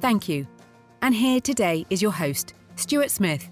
Thank you. And here today is your host, Stuart Smith.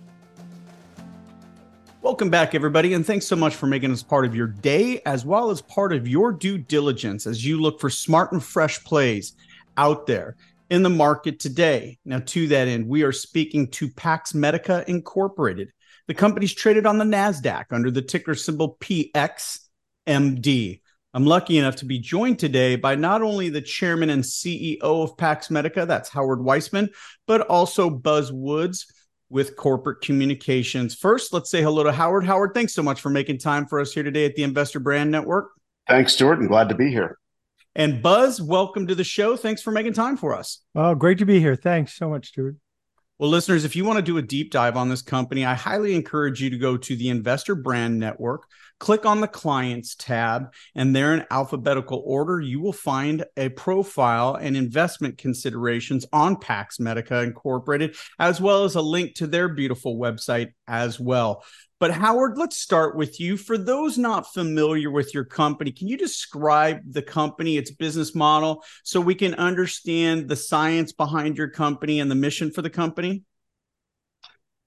Welcome back, everybody, and thanks so much for making us part of your day as well as part of your due diligence as you look for smart and fresh plays out there in the market today. Now, to that end, we are speaking to Pax Medica Incorporated. The company's traded on the NASDAQ under the ticker symbol PXMD. I'm lucky enough to be joined today by not only the chairman and CEO of Pax Medica, that's Howard Weisman, but also Buzz Woods with corporate communications. First, let's say hello to Howard. Howard, thanks so much for making time for us here today at the Investor Brand Network. Thanks, Stuart. I'm glad to be here. And Buzz, welcome to the show. Thanks for making time for us. Oh, great to be here. Thanks so much, Stuart. Well, listeners, if you want to do a deep dive on this company, I highly encourage you to go to the Investor Brand Network, click on the Clients tab, and there in alphabetical order, you will find a profile and investment considerations on Pax Medica Incorporated, as well as a link to their beautiful website as well. But Howard, let's start with you. For those not familiar with your company, can you describe the company, its business model, so we can understand the science behind your company and the mission for the company?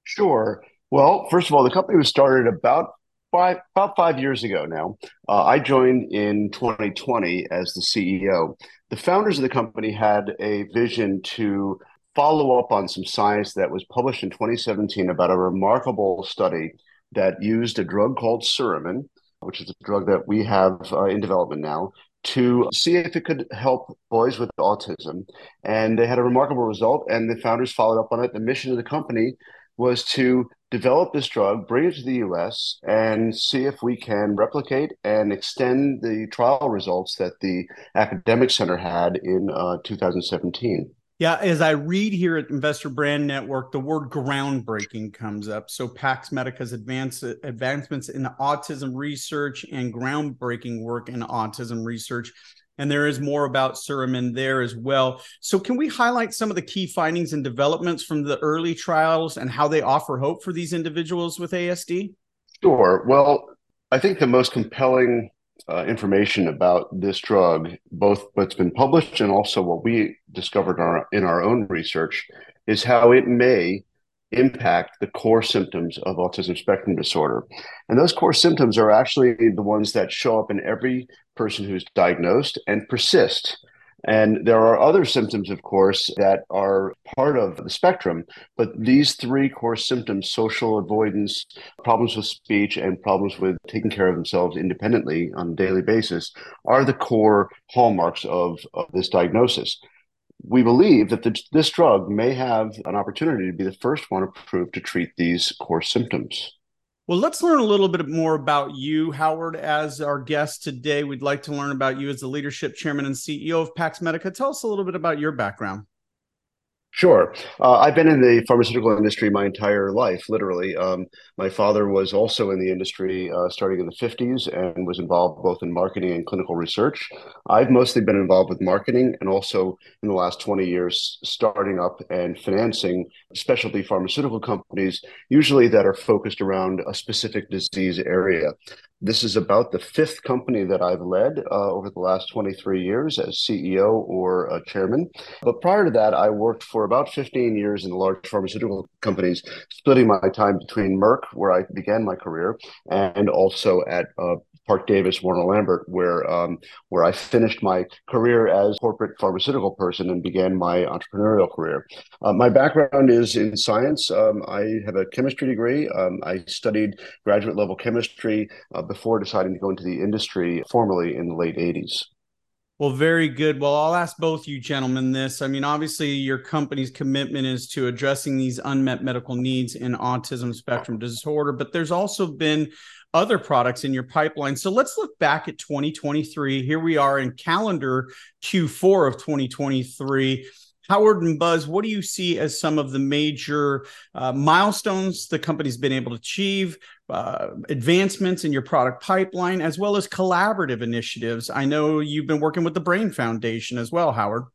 Sure. Well, first of all, the company was started about five about five years ago now. Uh, I joined in 2020 as the CEO. The founders of the company had a vision to follow up on some science that was published in 2017 about a remarkable study that used a drug called Suramin, which is a drug that we have uh, in development now, to see if it could help boys with autism. And they had a remarkable result, and the founders followed up on it. The mission of the company was to develop this drug, bring it to the US, and see if we can replicate and extend the trial results that the academic center had in uh, 2017. Yeah, as I read here at Investor Brand Network, the word groundbreaking comes up. So Pax Medica's advance, advancements in autism research and groundbreaking work in autism research. And there is more about Suramin there as well. So can we highlight some of the key findings and developments from the early trials and how they offer hope for these individuals with ASD? Sure. Well, I think the most compelling uh, information about this drug, both what's been published and also what we discovered our, in our own research, is how it may impact the core symptoms of autism spectrum disorder. And those core symptoms are actually the ones that show up in every person who's diagnosed and persist. And there are other symptoms, of course, that are part of the spectrum, but these three core symptoms social avoidance, problems with speech, and problems with taking care of themselves independently on a daily basis are the core hallmarks of, of this diagnosis. We believe that the, this drug may have an opportunity to be the first one approved to treat these core symptoms. Well, let's learn a little bit more about you, Howard, as our guest today. We'd like to learn about you as the leadership chairman and CEO of Pax Medica. Tell us a little bit about your background. Sure. Uh, I've been in the pharmaceutical industry my entire life, literally. Um, my father was also in the industry uh, starting in the 50s and was involved both in marketing and clinical research. I've mostly been involved with marketing and also in the last 20 years starting up and financing specialty pharmaceutical companies, usually that are focused around a specific disease area. This is about the fifth company that I've led uh, over the last 23 years as CEO or chairman. But prior to that, I worked for about 15 years in large pharmaceutical companies, splitting my time between Merck, where I began my career, and also at uh, Parke-Davis, Warner Lambert, where um, where I finished my career as corporate pharmaceutical person and began my entrepreneurial career. Uh, my background is in science. Um, I have a chemistry degree. Um, I studied graduate level chemistry uh, before deciding to go into the industry formally in the late 80s. Well, very good. Well, I'll ask both you gentlemen this. I mean, obviously, your company's commitment is to addressing these unmet medical needs in autism spectrum disorder, but there's also been other products in your pipeline. So let's look back at 2023. Here we are in calendar Q4 of 2023. Howard and Buzz, what do you see as some of the major uh, milestones the company's been able to achieve, uh, advancements in your product pipeline, as well as collaborative initiatives? I know you've been working with the Brain Foundation as well, Howard.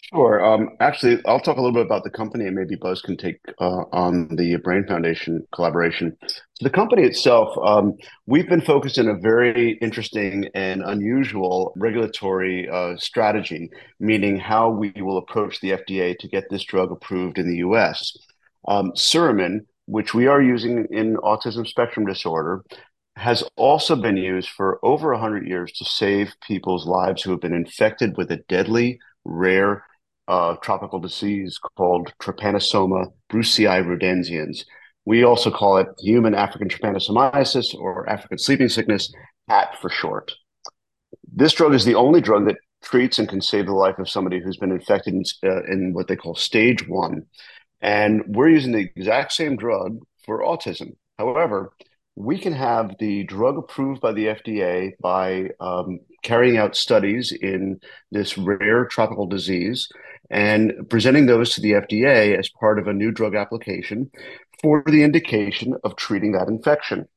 Sure. Um, actually, I'll talk a little bit about the company, and maybe Buzz can take uh, on the Brain Foundation collaboration. So, the company itself, um, we've been focused in a very interesting and unusual regulatory uh, strategy, meaning how we will approach the FDA to get this drug approved in the U.S. Um, which we are using in autism spectrum disorder, has also been used for over 100 years to save people's lives who have been infected with a deadly, rare uh, tropical disease called Trypanosoma brucei rhodesiense. We also call it human African trypanosomiasis or African sleeping sickness, HAT for short. This drug is the only drug that treats and can save the life of somebody who's been infected in, uh, in what they call stage one. And we're using the exact same drug for autism. However, we can have the drug approved by the FDA by um, carrying out studies in this rare tropical disease and presenting those to the FDA as part of a new drug application for the indication of treating that infection.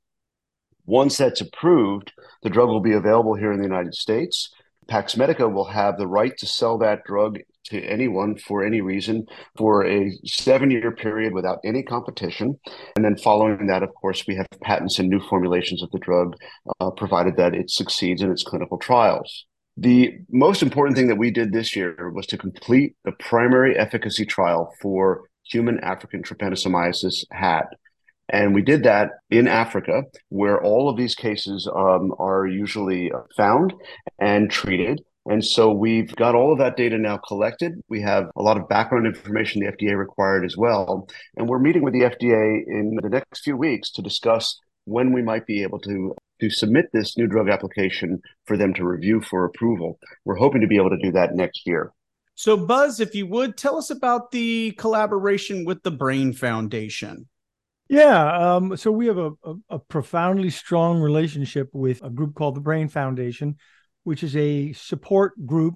Once that's approved, the drug will be available here in the United States. Pax Medica will have the right to sell that drug to anyone for any reason for a seven year period without any competition. And then following that, of course, we have patents and new formulations of the drug, uh, provided that it succeeds in its clinical trials. The most important thing that we did this year was to complete the primary efficacy trial for human African trypanosomiasis HAT. And we did that in Africa, where all of these cases um, are usually found and treated. And so we've got all of that data now collected. We have a lot of background information the FDA required as well. And we're meeting with the FDA in the next few weeks to discuss when we might be able to to submit this new drug application for them to review for approval. We're hoping to be able to do that next year. So, Buzz, if you would tell us about the collaboration with the Brain Foundation. Yeah, um, so we have a, a, a, profoundly strong relationship with a group called the Brain Foundation, which is a support group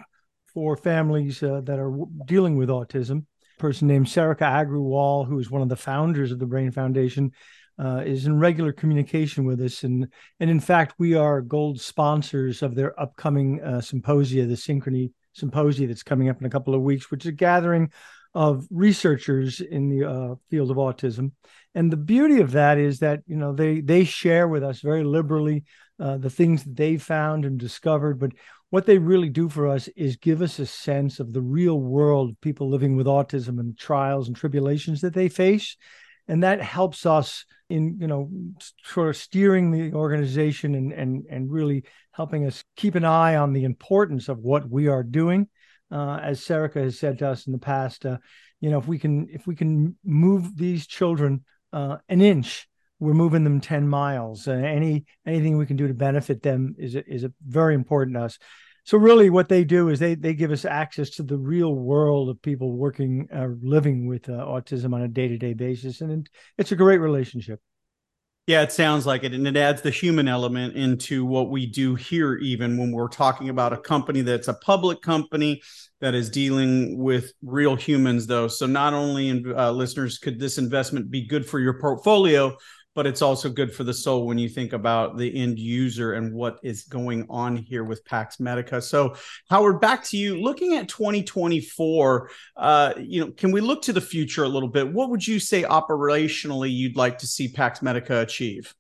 for families uh, that are dealing with autism. A person named Sarika Agrawal, who is one of the founders of the Brain Foundation, uh, is in regular communication with us, and and in fact, we are gold sponsors of their upcoming uh, symposia, the Synchrony Symposia, that's coming up in a couple of weeks, which is a gathering of researchers in the uh, field of autism. And the beauty of that is that you know they they share with us very liberally uh, the things that they found and discovered, but what they really do for us is give us a sense of the real world of people living with autism and trials and tribulations that they face. And that helps us in you know sort of steering the organization and and and really helping us keep an eye on the importance of what we are doing. Uh, as Sarika has said to us in the past uh, you know if we can if we can move these children uh, an inch we're moving them 10 miles uh, any anything we can do to benefit them is is a very important to us. So really what they do is they they give us access to the real world of people working uh, living with uh, autism on a day-to-day basis and it's a great relationship. Yeah it sounds like it and it adds the human element into what we do here even when we're talking about a company that's a public company that is dealing with real humans though. So not only uh, listeners could this investment be good for your portfolio but it's also good for the soul when you think about the end user and what is going on here with Pax Medica. So, Howard, back to you. Looking at 2024, uh, you know, can we look to the future a little bit? What would you say operationally you'd like to see Pax Medica achieve?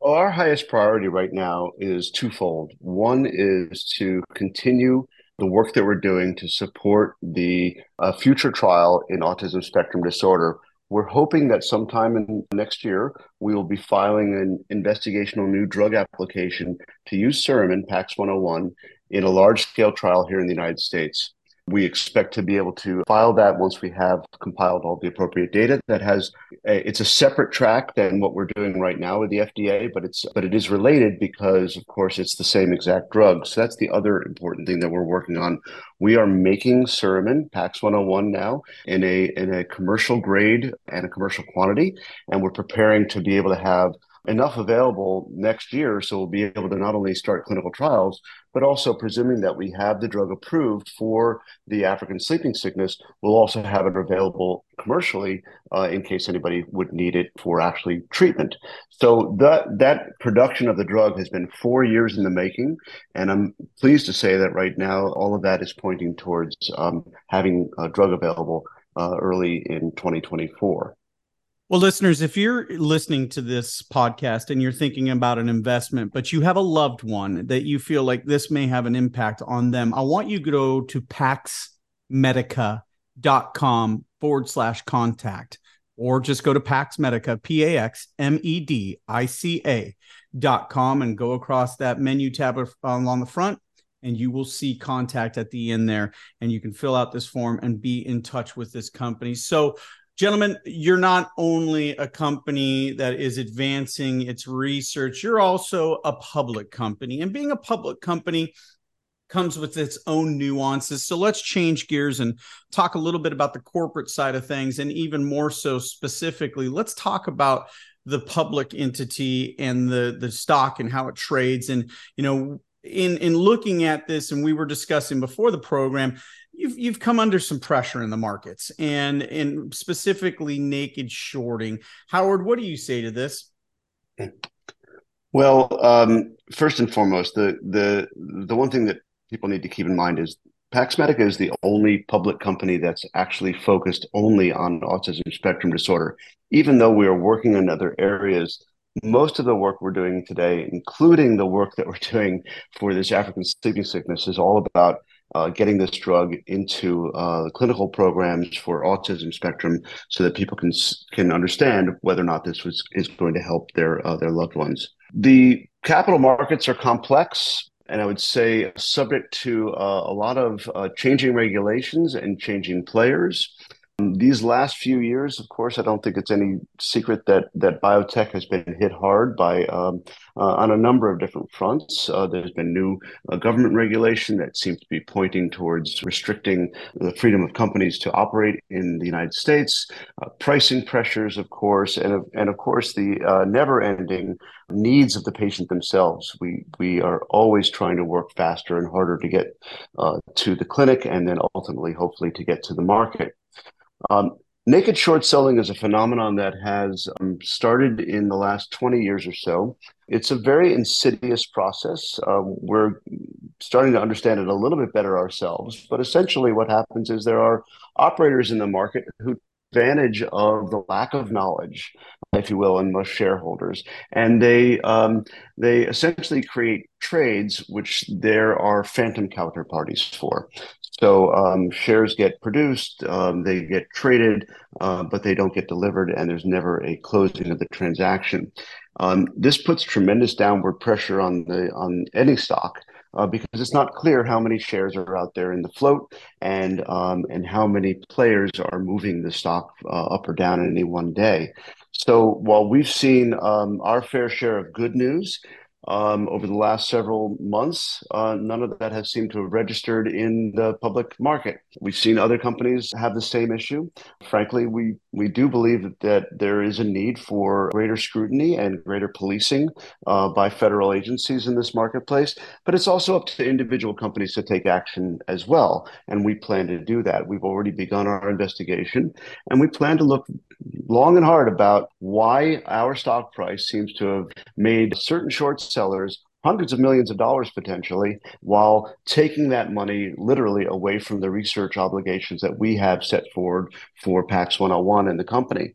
Well, our highest priority right now is twofold. One is to continue the work that we're doing to support the uh, future trial in autism spectrum disorder We're hoping that sometime in next year, we will be filing an investigational new drug application to use Suramin, PAX 101, in a large scale trial here in the United States. We expect to be able to file that once we have compiled all the appropriate data. That has a, it's a separate track than what we're doing right now with the FDA, but it's but it is related because of course it's the same exact drug. So that's the other important thing that we're working on. We are making Suramin Pax 101 now in a in a commercial grade and a commercial quantity, and we're preparing to be able to have enough available next year so we'll be able to not only start clinical trials but also presuming that we have the drug approved for the african sleeping sickness we'll also have it available commercially uh, in case anybody would need it for actually treatment. So that that production of the drug has been four years in the making and i'm pleased to say that right now all of that is pointing towards um, having a drug available uh, early in 2024 well, listeners, if you're listening to this podcast and you're thinking about an investment, but you have a loved one that you feel like this may have an impact on them, I want you to go to paxmedica.com forward slash contact, or just go to Paxmedica, P A X M E D I C A dot com, and go across that menu tab along the front and you will see contact at the end there and you can fill out this form and be in touch with this company. So gentlemen, you're not only a company that is advancing its research, you're also a public company. And being a public company comes with its own nuances. So let's change gears and talk a little bit about the corporate side of things. And even more so specifically, let's talk about the public entity and the the stock and how it trades and you know in in looking at this and we were discussing before the program you've you've come under some pressure in the markets and and specifically naked shorting. Howard, what do you say to this? Well, um, first and foremost, the the the one thing that people need to keep in mind is Paxmedica is the only public company that's actually focused only on autism spectrum disorder. Even though we are working in other areas, most of the work we're doing today, including the work that we're doing for this African sleeping sickness, is all about uh, getting this drug into uh, clinical programs for autism spectrum so that people can can understand whether or not this was is going to help their uh, their loved ones. The capital markets are complex and I would say subject to uh, a lot of uh, changing regulations and changing players. These last few years, of course, I don't think it's any secret that that biotech has been hit hard by um, uh, on a number of different fronts. Uh, there's been new uh, government regulation that seems to be pointing towards restricting the freedom of companies to operate in the United States, uh, pricing pressures, of course, and and of course the uh, never-ending needs of the patient themselves. We we are always trying to work faster and harder to get uh, to the clinic, and then ultimately, hopefully, to get to the market. Um, naked short selling is a phenomenon that has um, started in the last 20 years or so. It's a very insidious process. Uh, we're starting to understand it a little bit better ourselves. But essentially, what happens is there are operators in the market who advantage of the lack of knowledge, if you will, in most shareholders, and they um, they essentially create trades which there are phantom counterparties for. So um, shares get produced, um, they get traded, uh, but they don't get delivered, and there's never a closing of the transaction. Um, this puts tremendous downward pressure on the on any stock uh, because it's not clear how many shares are out there in the float and um, and how many players are moving the stock uh, up or down in any one day. So while we've seen um, our fair share of good news, um, over the last several months, uh, none of that has seemed to have registered in the public market. We've seen other companies have the same issue. Frankly, we, we do believe that, that there is a need for greater scrutiny and greater policing uh, by federal agencies in this marketplace, but it's also up to individual companies to take action as well. And we plan to do that. We've already begun our investigation, and we plan to look long and hard about why our stock price seems to have made certain short sellers hundreds of millions of dollars potentially while taking that money literally away from the research obligations that we have set forward for Pax 101 and the company.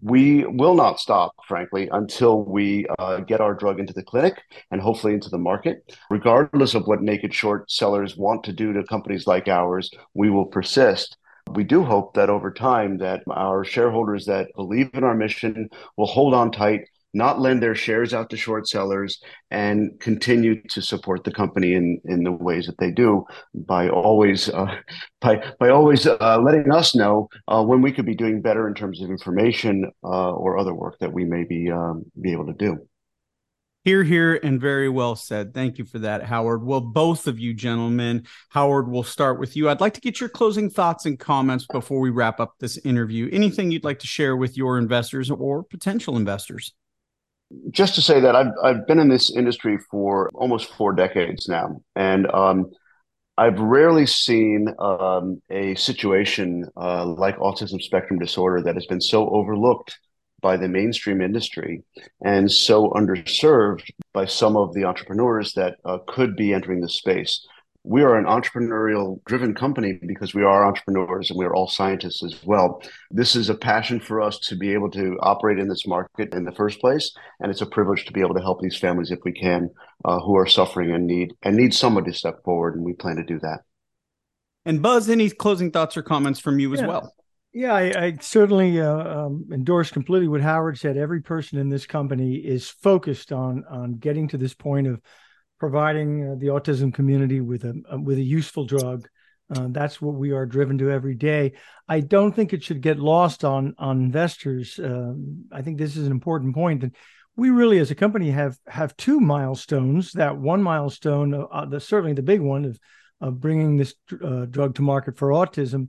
We will not stop, frankly, until we uh, get our drug into the clinic and hopefully into the market. Regardless of what naked short sellers want to do to companies like ours, we will persist we do hope that over time that our shareholders that believe in our mission will hold on tight not lend their shares out to short sellers and continue to support the company in, in the ways that they do by always uh, by by always uh, letting us know uh, when we could be doing better in terms of information uh, or other work that we may be um, be able to do. Here, here, and very well said. Thank you for that, Howard. Well, both of you gentlemen, Howard, we'll start with you. I'd like to get your closing thoughts and comments before we wrap up this interview. Anything you'd like to share with your investors or potential investors? just to say that I've I've been in this industry for almost four decades now, and um, I've rarely seen um, a situation uh, like autism spectrum disorder that has been so overlooked by the mainstream industry and so underserved by some of the entrepreneurs that uh, could be entering the space we are an entrepreneurial driven company because we are entrepreneurs and we are all scientists as well. This is a passion for us to be able to operate in this market in the first place, and it's a privilege to be able to help these families if we can, uh, who are suffering and need and need somebody to step forward, and we plan to do that. And Buzz, any closing thoughts or comments from you yeah. as well? Yeah, I, I certainly uh, um, endorse completely what Howard said. Every person in this company is focused on on getting to this point of providing uh, the autism community with a, a, with a useful drug. Uh, that's what we are driven to every day. I don't think it should get lost on on investors. Um, I think this is an important point that we really, as a company, have have two milestones. That one milestone, uh, uh the, certainly the big one, of of bringing this uh, drug to market for autism.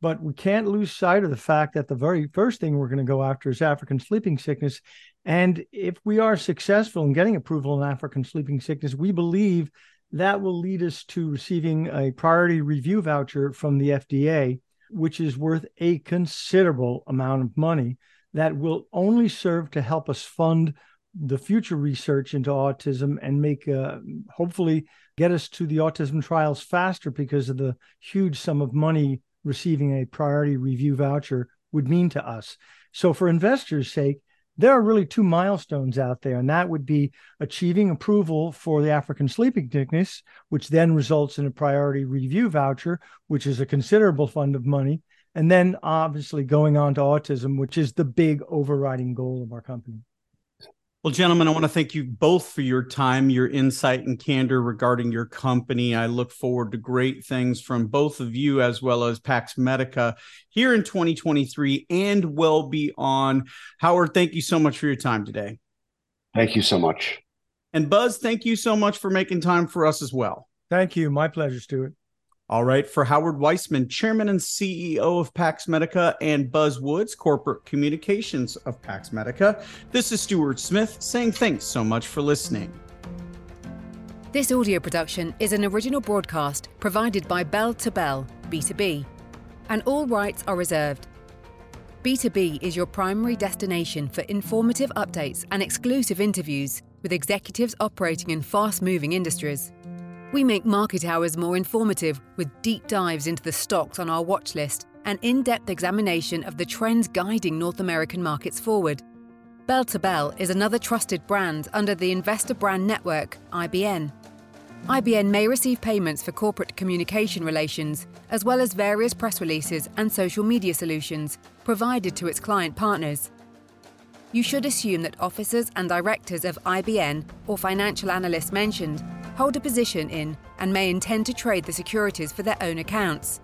But we can't lose sight of the fact that the very first thing we're going to go after is African sleeping sickness, and if we are successful in getting approval in African sleeping sickness, we believe that will lead us to receiving a priority review voucher from the FDA, which is worth a considerable amount of money that will only serve to help us fund the future research into autism and make uh, hopefully get us to the autism trials faster because of the huge sum of money receiving a priority review voucher would mean to us. So for investors' sake, there are really two milestones out there, and that would be achieving approval for the African sleeping sickness, which then results in a priority review voucher, which is a considerable fund of money, and then obviously going on to autism, which is the big overriding goal of our company. Well, gentlemen, I want to thank you both for your time, your insight and candor regarding your company. I look forward to great things from both of you as well as Pax Medica here in 2023 and well beyond. Howard, thank you so much for your time today. Thank you so much. And Buzz, thank you so much for making time for us as well. Thank you. My pleasure, Stuart. All right. For Howard Weisman, Chairman and CEO of Pax Medica, and Buzz Woods, Corporate Communications of Pax Medica, this is Stuart Smith saying thanks so much for listening. This audio production is an original broadcast provided by Bell to Bell, B2B, and all rights are reserved. B2B is your primary destination for informative updates and exclusive interviews with executives operating in fast moving industries. We make market hours more informative with deep dives into the stocks on our watch list and in depth examination of the trends guiding North American markets forward. Bell to Bell is another trusted brand under the Investor Brand Network, IBN. IBN may receive payments for corporate communication relations, as well as various press releases and social media solutions provided to its client partners. You should assume that officers and directors of IBN or financial analysts mentioned hold a position in, and may intend to trade the securities for their own accounts.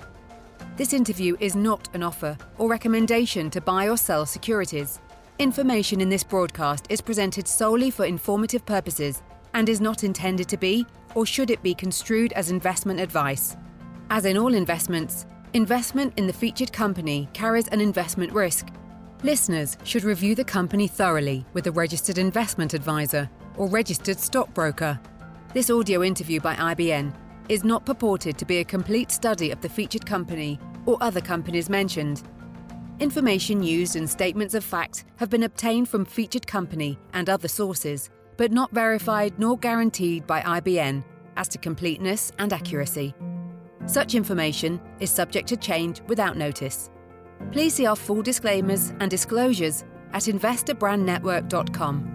This interview is not an offer or recommendation to buy or sell securities. Information in this broadcast is presented solely for informative purposes and is not intended to be, or should it be construed as investment advice. As in all investments, investment in the featured company carries an investment risk. Listeners should review the company thoroughly with a registered investment advisor or registered stockbroker this audio interview by IBN is not purported to be a complete study of the featured company or other companies mentioned. Information used in statements of fact have been obtained from featured company and other sources, but not verified nor guaranteed by IBN as to completeness and accuracy. Such information is subject to change without notice. Please see our full disclaimers and disclosures at investorbrandnetwork.com.